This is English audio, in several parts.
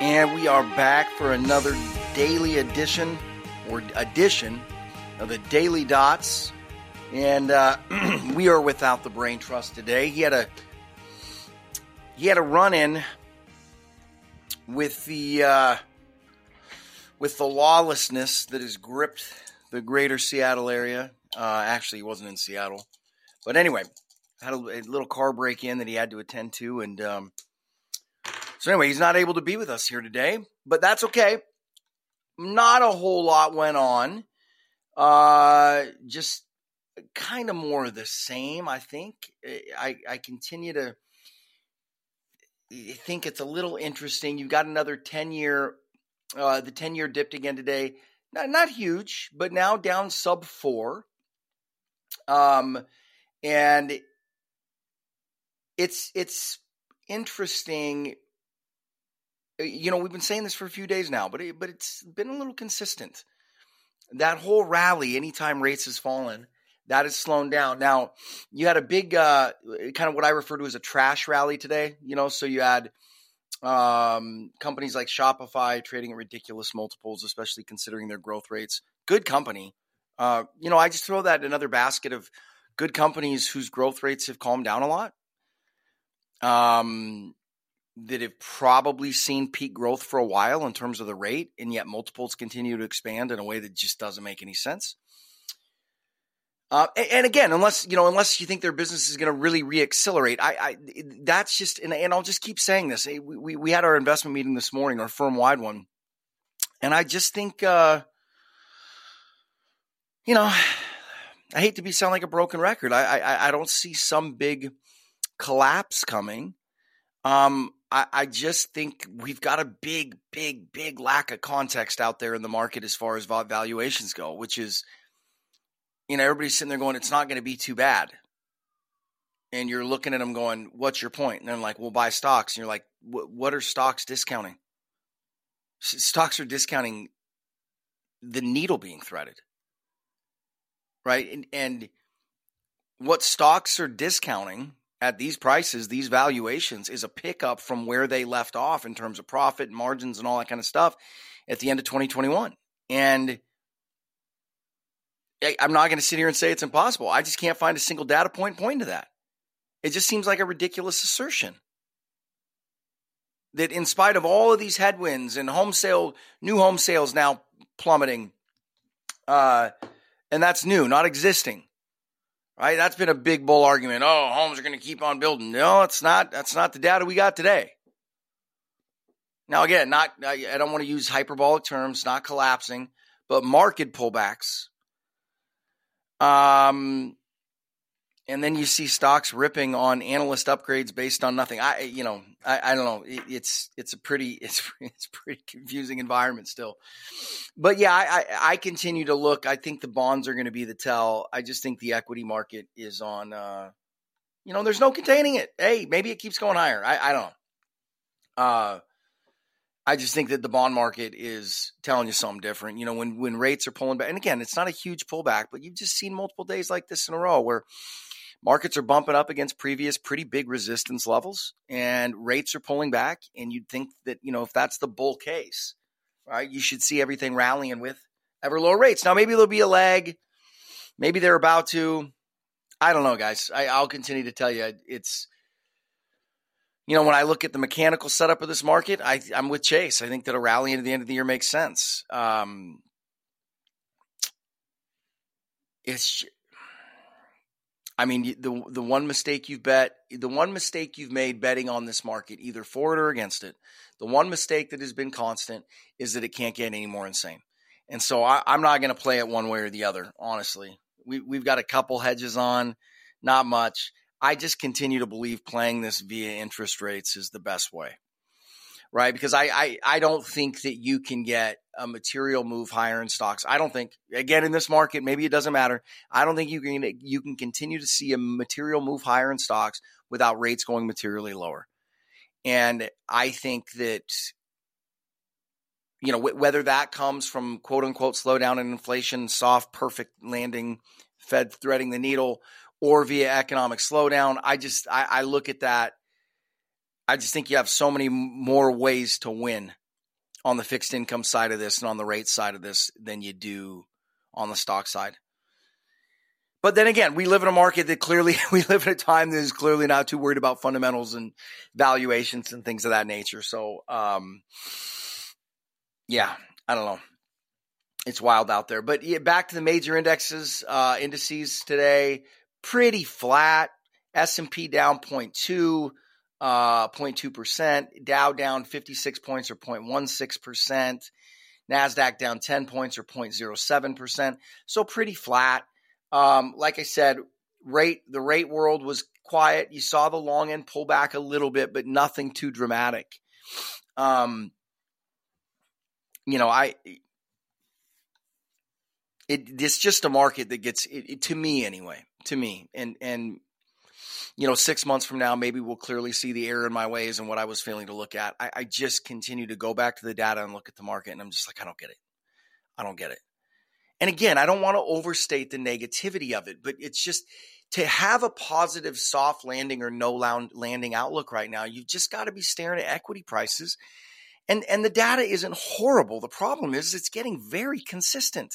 And we are back for another daily edition or edition of the Daily Dots. And uh, we are without the brain trust today. He had a he had a run in with the uh, with the lawlessness that has gripped the greater Seattle area. Uh, actually, he wasn't in Seattle, but anyway, had a, a, little car break in that he had to attend to, and um, so anyway, he's not able to be with us here today, but that's okay. Not a whole lot went on. Uh, just kind of more of the same. I think I I continue to think it's a little interesting. You've got another ten year. Uh, the ten year dipped again today. Not not huge, but now down sub four. Um, and it's it's interesting. Uh, you know, we've been saying this for a few days now, but it, but it's been a little consistent. That whole rally, anytime rates has fallen, that has slowed down. Now, you had a big, uh, kind of what I refer to as a trash rally today. You know, so you had um, companies like Shopify trading at ridiculous multiples, especially considering their growth rates. Good company. Uh, you know, I just throw that in another basket of good companies whose growth rates have calmed down a lot. Um, that have probably seen peak growth for a while in terms of the rate, and yet multiples continue to expand in a way that just doesn't make any sense. Uh, and, again, unless you know, unless you think their business is going to really reaccelerate, I, I that's just, and, and, I'll just keep saying this. We, we, we had our investment meeting this morning, our firm wide one, and I just think, uh, you know, I hate to be sound like a broken record. I, I, I don't see some big collapse coming. Um, I, I just think we've got a big, big, big lack of context out there in the market as far as valuations go, which is you know, everybody's sitting there going, it's not going to be too bad. And you're looking at them going, what's your point? And they're like, we'll buy stocks. And you're like, what are stocks discounting? Stocks are discounting the needle being threaded. Right. And, and what stocks are discounting at these prices, these valuations, is a pickup from where they left off in terms of profit, margins, and all that kind of stuff at the end of 2021. And I'm not going to sit here and say it's impossible. I just can't find a single data point pointing to that. It just seems like a ridiculous assertion. That in spite of all of these headwinds and home sale, new home sales now plummeting, uh, and that's new, not existing, right? That's been a big bull argument. Oh, homes are going to keep on building. No, it's not. That's not the data we got today. Now, again, not I don't want to use hyperbolic terms, not collapsing, but market pullbacks um, and then you see stocks ripping on analyst upgrades based on nothing. I, you know, I, I don't know. It, it's it's a pretty it's it's pretty confusing environment still. But yeah, I, I, I continue to look. I think the bonds are going to be the tell. I just think the equity market is on. Uh, you know, there's no containing it. Hey, maybe it keeps going higher. I, I don't know. Uh, I just think that the bond market is telling you something different. You know, when when rates are pulling back, and again, it's not a huge pullback, but you've just seen multiple days like this in a row where markets are bumping up against previous pretty big resistance levels, and rates are pulling back. And you'd think that you know if that's the bull case, right, you should see everything rallying with ever lower rates. Now maybe there'll be a lag, maybe they're about to. I don't know, guys. I, I'll continue to tell you it's you know, when I look at the mechanical setup of this market, I, am with Chase. I think that a rally into the end of the year makes sense. Um, it's, I mean, the the one mistake you've bet, the one mistake you've made betting on this market, either for it or against it, the one mistake that has been constant is that it can't get any more insane. And so I, I'm not going to play it one way or the other. Honestly, we we've got a couple hedges on, not much. I just continue to believe playing this via interest rates is the best way. Right. Because I, I, I don't think that you can get a material move higher in stocks. I don't think again in this market, maybe it doesn't matter. I don't think you can you can continue to see a material move higher in stocks without rates going materially lower. And I think that you know whether that comes from quote unquote slowdown in inflation, soft perfect landing, Fed threading the needle, or via economic slowdown. I just I, I look at that. I just think you have so many more ways to win on the fixed income side of this and on the rate side of this than you do on the stock side. But then again, we live in a market that clearly, we live in a time that is clearly not too worried about fundamentals and valuations and things of that nature. So, um, yeah, I don't know. It's wild out there. But yeah, back to the major indexes, uh, indices today, pretty flat. S&P down 0.2, uh, 0.2%. Dow down 56 points or 0.16%. NASDAQ down 10 points or 0.07%. So pretty flat. Um, like I said, rate the rate world was quiet. You saw the long end pull back a little bit, but nothing too dramatic. Um, you know, I it it's just a market that gets it, it, to me anyway, to me, and and you know, six months from now, maybe we'll clearly see the error in my ways and what I was failing to look at. I, I just continue to go back to the data and look at the market, and I'm just like, I don't get it. I don't get it. And again, I don't want to overstate the negativity of it, but it's just to have a positive soft landing or no landing outlook right now, you've just got to be staring at equity prices. And, and the data isn't horrible. The problem is it's getting very consistent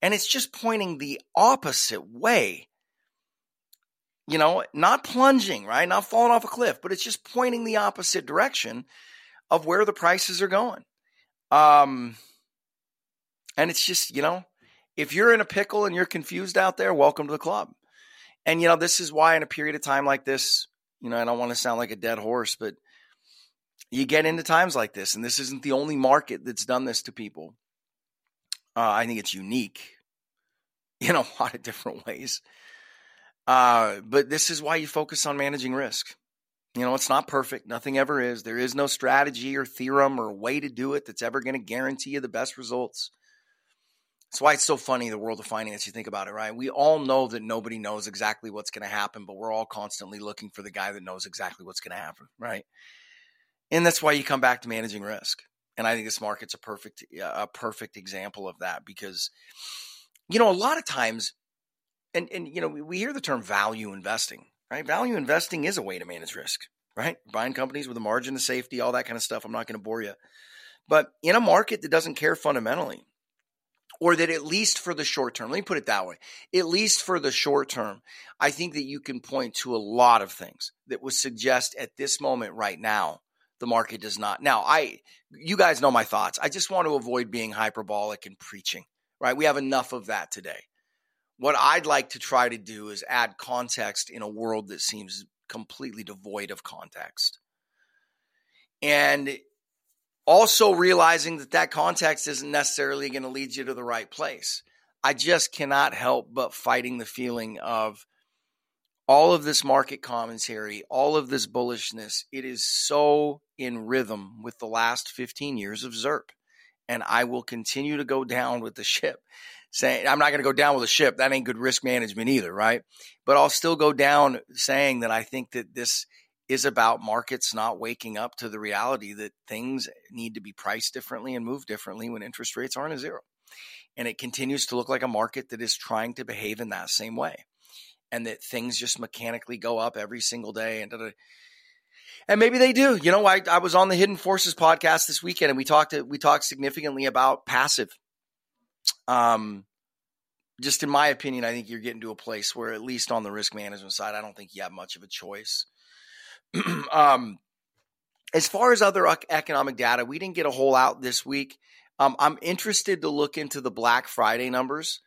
and it's just pointing the opposite way. You know, not plunging, right? Not falling off a cliff, but it's just pointing the opposite direction of where the prices are going. Um, and it's just, you know, if you're in a pickle and you're confused out there, welcome to the club. And, you know, this is why in a period of time like this, you know, I don't want to sound like a dead horse, but you get into times like this, and this isn't the only market that's done this to people. Uh, I think it's unique in a lot of different ways. Uh, but this is why you focus on managing risk. You know, it's not perfect. Nothing ever is. There is no strategy or theorem or way to do it that's ever going to guarantee you the best results. That's why it's so funny, the world of finance. You think about it, right? We all know that nobody knows exactly what's going to happen, but we're all constantly looking for the guy that knows exactly what's going to happen, right? And that's why you come back to managing risk. And I think this market's a perfect, a perfect example of that because, you know, a lot of times, and and you know, we hear the term value investing, right? Value investing is a way to manage risk, right? Buying companies with a margin of safety, all that kind of stuff. I'm not going to bore you, but in a market that doesn't care fundamentally, or that at least for the short term, let me put it that way, at least for the short term, I think that you can point to a lot of things that would suggest at this moment right now, the market does not. Now, I, you guys know my thoughts. I just want to avoid being hyperbolic and preaching, right? We have enough of that today. What I'd like to try to do is add context in a world that seems completely devoid of context. And also realizing that that context isn't necessarily going to lead you to the right place. I just cannot help but fighting the feeling of all of this market commentary, all of this bullishness. It is so in rhythm with the last 15 years of ZIRP. And I will continue to go down with the ship. Saying I'm not going to go down with a ship. That ain't good risk management either, right? But I'll still go down saying that I think that this is about markets not waking up to the reality that things need to be priced differently and move differently when interest rates aren't a zero. And it continues to look like a market that is trying to behave in that same way. And that things just mechanically go up every single day and and maybe they do. You know, I, I was on the Hidden Forces podcast this weekend and we talked we talked significantly about passive. Um just in my opinion, I think you're getting to a place where at least on the risk management side, I don't think you have much of a choice um, as far as other economic data, we didn't get a whole out this week. Um, I'm interested to look into the Black Friday numbers.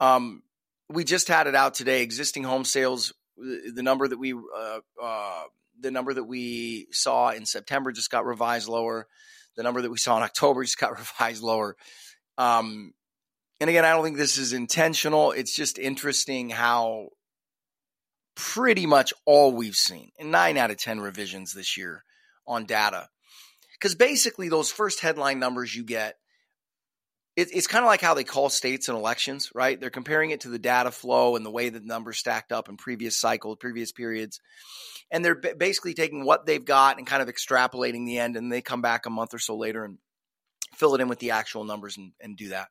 Um, we just had it out today. Existing home sales, the number that we uh, uh, the number that we saw in September just got revised lower. The number that we saw in October just got revised lower. Um, and again, I don't think this is intentional. It's just interesting how pretty much all we've seen in nine out of 10 revisions this year on data. Because basically, those first headline numbers you get, it, it's kind of like how they call states and elections, right? They're comparing it to the data flow and the way the numbers stacked up in previous cycles, previous periods. And they're basically taking what they've got and kind of extrapolating the end, and they come back a month or so later and fill it in with the actual numbers and, and do that.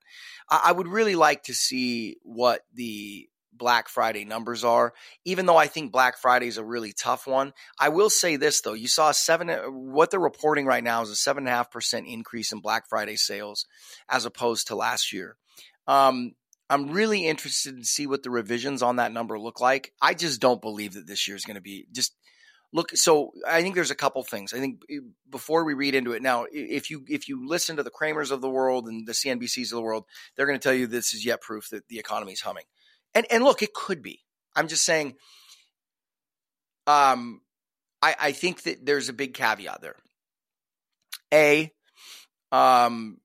I, I would really like to see what the Black Friday numbers are, even though I think Black Friday is a really tough one. I will say this though, you saw seven, what they're reporting right now is a seven and a half percent increase in Black Friday sales as opposed to last year. Um, I'm really interested to see what the revisions on that number look like. I just don't believe that this year is going to be just look so i think there's a couple things. I think eh, before we read into it now if you if you listen to the Cramers of the world and the cnbcs of the world they're going to tell you this is yet proof that the economy is humming. And and look it could be. I'm just saying um i i think that there's a big caveat there. A um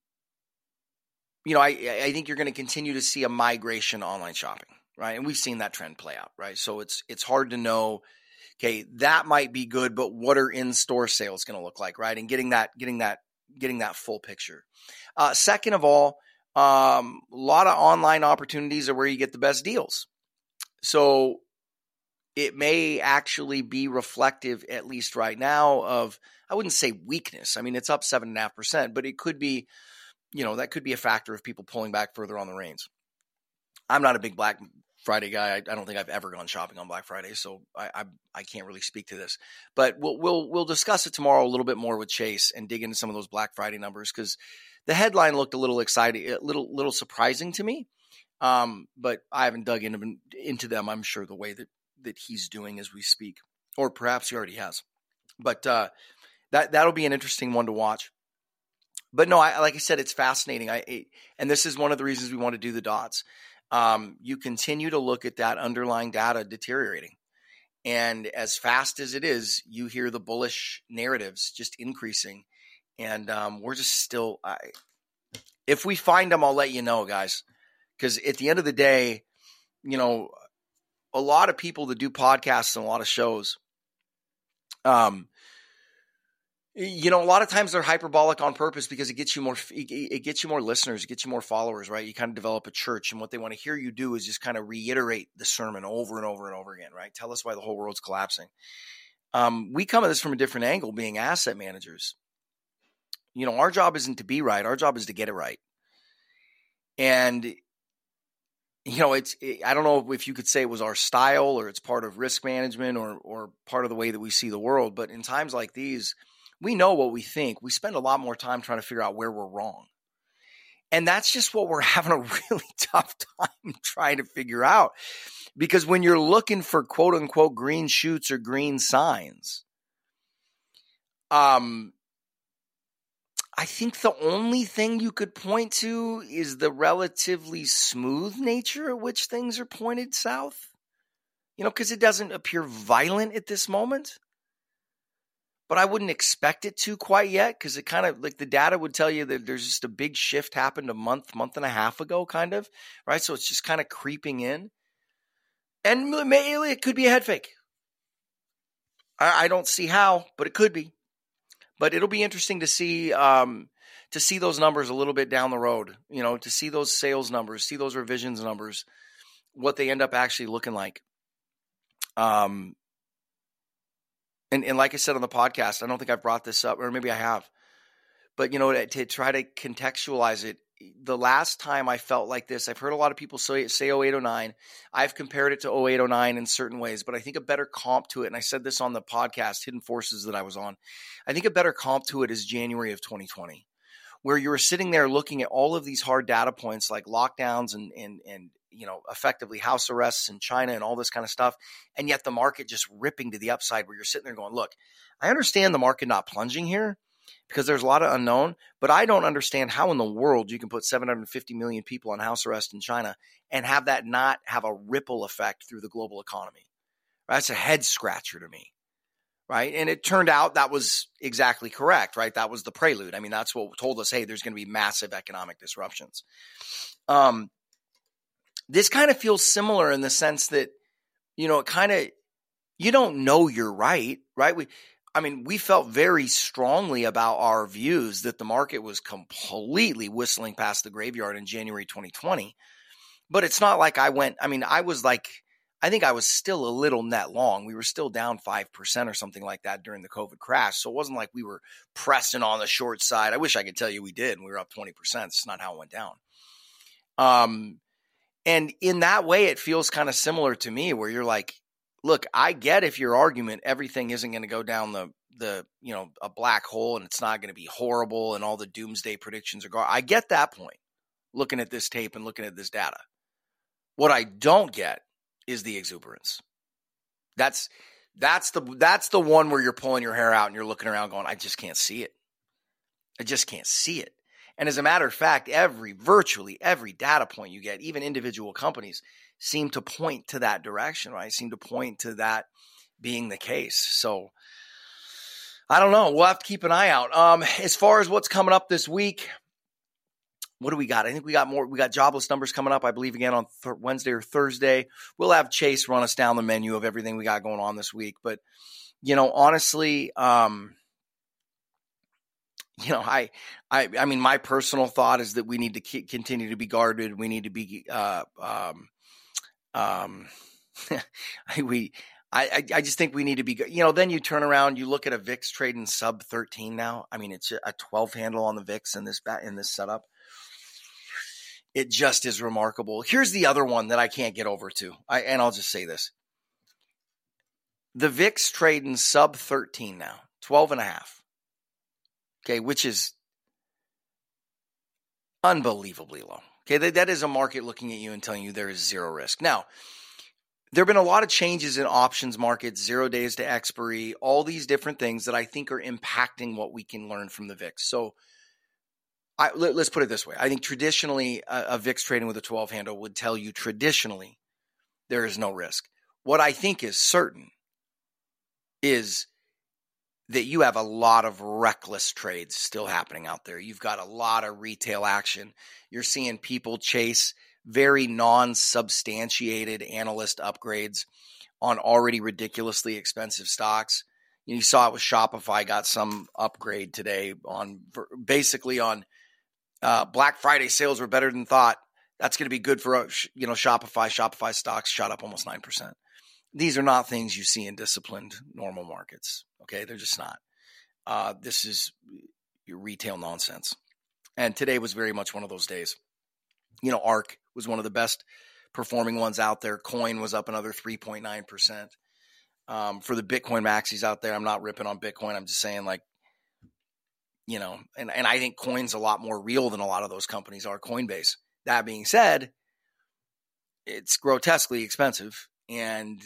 you know i i think you're going to continue to see a migration online shopping right? And we've seen that trend play out right? So it's it's hard to know okay, that might be good, but what are in-store sales going to look like, right? And getting that, getting that, getting that full picture. Uh, second of all, um, a lot of online opportunities are where you get the best deals. So it may actually be reflective, at least right now, of I wouldn't say weakness. I mean, it's up seven and a half percent, but it could be, you know, that could be a factor of people pulling back further on the reins. I'm not a big Black Friday guy. I, I, don't think I've ever gone shopping on Black Friday, so I, I, I can't really speak to this. But we'll we'll we'll discuss it tomorrow a little bit more with Chase and dig into some of those Black Friday numbers because the headline looked a little exciting, a little little surprising to me. Um, but I haven't dug into into them. I'm sure the way that that he's doing as we speak, or perhaps he already has. But uh, that that'll be an interesting one to watch. But no, I, like I said, it's fascinating. I it, and this is one of the reasons we want to do the dots um, you continue to look at that underlying data deteriorating. And as fast as it is, you hear the bullish narratives just increasing. And um, we're just still, I, if we find them, I'll let you know, guys. Because at the end of the day, you know, a lot of people that do podcasts and a lot of shows, um, you know, a lot of times they're hyperbolic on purpose because it gets you more, it gets you more listeners, it gets you more followers, right? You kind of develop a church, and what they want to hear you do is just kind of reiterate the sermon over and over and over again, right? Tell us why the whole world's collapsing. Um, we come at this from a different angle, being asset managers. You know, our job isn't to be right; our job is to get it right. And you know, it's it, I don't know if you could say it was our style or it's part of risk management or or part of the way that we see the world. But in times like these we know what we think. We spend a lot more time trying to figure out where we're wrong. And that's just what we're having a really tough time trying to figure out. Because when you're looking for quote unquote green shoots or green signs, um, I think the only thing you could point to is the relatively smooth nature at which things are pointed south. You know, because it doesn't appear violent at this moment but I wouldn't expect it to quite yet because it kind of like the data would tell you that there's just a big shift happened a month, month and a half ago, kind of, right? So it's just kind of creeping in. And maybe it could be a head fake. I, I don't see how, but it could be. But it'll be interesting to see um, to see those numbers a little bit down the road. You know, to see those sales numbers, see those revisions numbers, what they end up actually looking like. Um, and and like I said on the podcast, I don't think I've brought this up, or maybe I have, but you know, to, to try to contextualize it, the last time I felt like this, I've heard a lot of people say, say 0809. I've compared it to 0809 in certain ways, but I think a better comp to it, and I said this on the podcast, Hidden Forces, that I was on, I think a better comp to it is January of 2020, where you were sitting there looking at all of these hard data points like lockdowns and, and, and you know, effectively house arrests in China and all this kind of stuff. And yet the market just ripping to the upside where you're sitting there going, look, I understand the market not plunging here because there's a lot of unknown, but I don't understand how in the world you can put 750 million people on house arrest in China and have that not have a ripple effect through the global economy. That's a head scratcher to me. Right. And it turned out that was exactly correct. Right. That was the prelude. I mean, that's what told us, hey, there's going to be massive economic disruptions. Um, this kind of feels similar in the sense that, you know, it kind of, you don't know you're right, right? We, I mean, we felt very strongly about our views that the market was completely whistling past the graveyard in January 2020. But it's not like I went, I mean, I was like, I think I was still a little net long. We were still down 5% or something like that during the COVID crash. So it wasn't like we were pressing on the short side. I wish I could tell you we did and we were up 20%. It's not how it went down. Um, And in that way, it feels kind of similar to me where you're like, look, I get if your argument, everything isn't going to go down the, the, you know, a black hole and it's not going to be horrible and all the doomsday predictions are gone. I get that point looking at this tape and looking at this data. What I don't get is the exuberance. That's, that's the, that's the one where you're pulling your hair out and you're looking around going, I just can't see it. I just can't see it. And as a matter of fact, every virtually every data point you get, even individual companies, seem to point to that direction, right? Seem to point to that being the case. So I don't know. We'll have to keep an eye out. Um, as far as what's coming up this week, what do we got? I think we got more. We got jobless numbers coming up, I believe, again on th- Wednesday or Thursday. We'll have Chase run us down the menu of everything we got going on this week. But, you know, honestly, um, you know, I, I, I mean, my personal thought is that we need to continue to be guarded. We need to be, uh, um, um, we, I, I just think we need to be, you know, then you turn around, you look at a VIX trading sub 13 now. I mean, it's a 12 handle on the VIX in this, bat, in this setup. It just is remarkable. Here's the other one that I can't get over to. I, and I'll just say this. The VIX trading sub 13 now, 12 and a half okay, which is unbelievably low. Okay, that, that is a market looking at you and telling you there is zero risk. Now, there have been a lot of changes in options markets, zero days to expiry, all these different things that I think are impacting what we can learn from the VIX. So, I, let, us put it this way. I think traditionally, a, a VIX trading with a 12 handle would tell you traditionally there is no risk. What I think is certain is that you have a lot of reckless trades still happening out there. You've got a lot of retail action. You're seeing people chase very non substantiated analyst upgrades on already ridiculously expensive stocks. You saw it with Shopify got some upgrade today on basically on uh, Black Friday sales were better than thought. That's going to be good for uh, you know Shopify. Shopify stocks shot up almost nine percent. These are not things you see in disciplined normal markets. Okay, they're just not. Uh, this is your retail nonsense. And today was very much one of those days. You know, ARK was one of the best performing ones out there. Coin was up another 3.9%. Um, for the Bitcoin maxis out there, I'm not ripping on Bitcoin. I'm just saying, like, you know, and, and I think coin's a lot more real than a lot of those companies are. Coinbase. That being said, it's grotesquely expensive and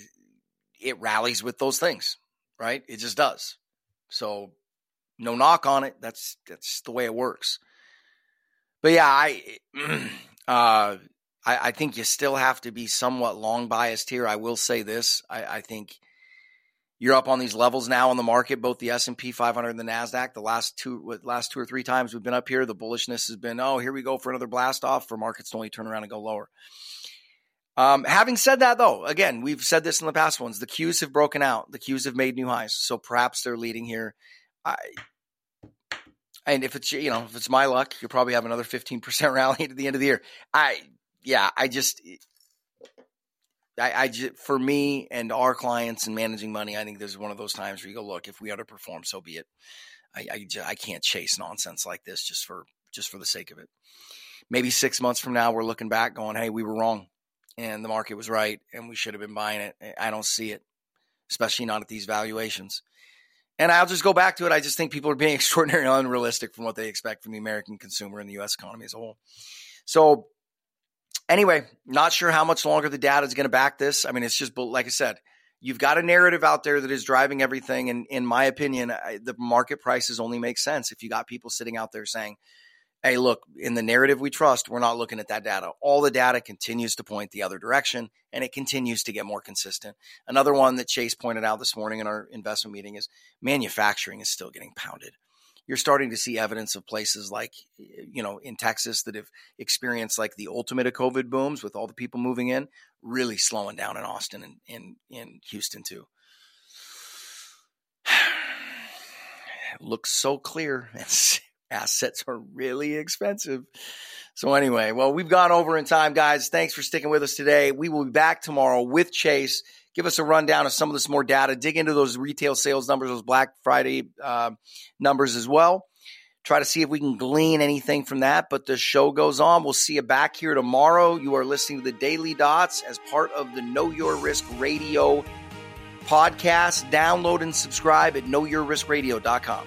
it rallies with those things right? It just does. So no knock on it. That's that's the way it works. But yeah, I uh, I, think you still have to be somewhat long biased here. I will say this: I, I think you're up on these levels now in the market, both the S and P 500 and the Nasdaq. The last two last two or three times we've been up here, the bullishness has been, oh, here we go for another blast off. For markets to only turn around and go lower. Um, having said that, though, again, we've said this in the past ones. The Qs have broken out. The Qs have made new highs, so perhaps they're leading here. I, and if it's you know if it's my luck, you'll probably have another fifteen percent rally at the end of the year. I yeah, I just I, I just, for me and our clients and managing money, I think this is one of those times where you go, look, if we underperform, so be it. I I, just, I can't chase nonsense like this just for just for the sake of it. Maybe six months from now, we're looking back, going, hey, we were wrong and the market was right and we should have been buying it. Eh, I don't see it, especially not at these valuations. And I'll just go back to it. I just think people are being extraordinarily unrealistic from what they expect from the American consumer and the U.S. economy as a whole. So, anyway, not sure how much longer the data is going to back this. I mean, it's just, like I said, you've got a narrative out there that is driving everything. And in my opinion, the market prices only make sense if you got people sitting out there saying, hey, look, in the narrative we trust, we're not looking at that data. All the data continues to point the other direction and it continues to get more consistent. Another one that Chase pointed out this morning in our investment meeting is manufacturing is still getting pounded. You're starting to see evidence of places like, you know, in Texas that have experienced like the ultimate of COVID booms with all the people moving in, really slowing down in Austin and in, in Houston too. It looks so clear. assets are really expensive. So anyway, well, we've gone over in time, guys. Thanks for sticking with us today. We will be back tomorrow with Chase. Give us a rundown of some of this more data. Dig into those retail sales numbers, those Black Friday uh, numbers as well. try to see if we can glean anything from that. But the show goes on. We'll see you back here tomorrow. You are listening to the Daily Dots as part of the Know Your Risk Radio podcast. Download and subscribe at knowyourriskradio.com.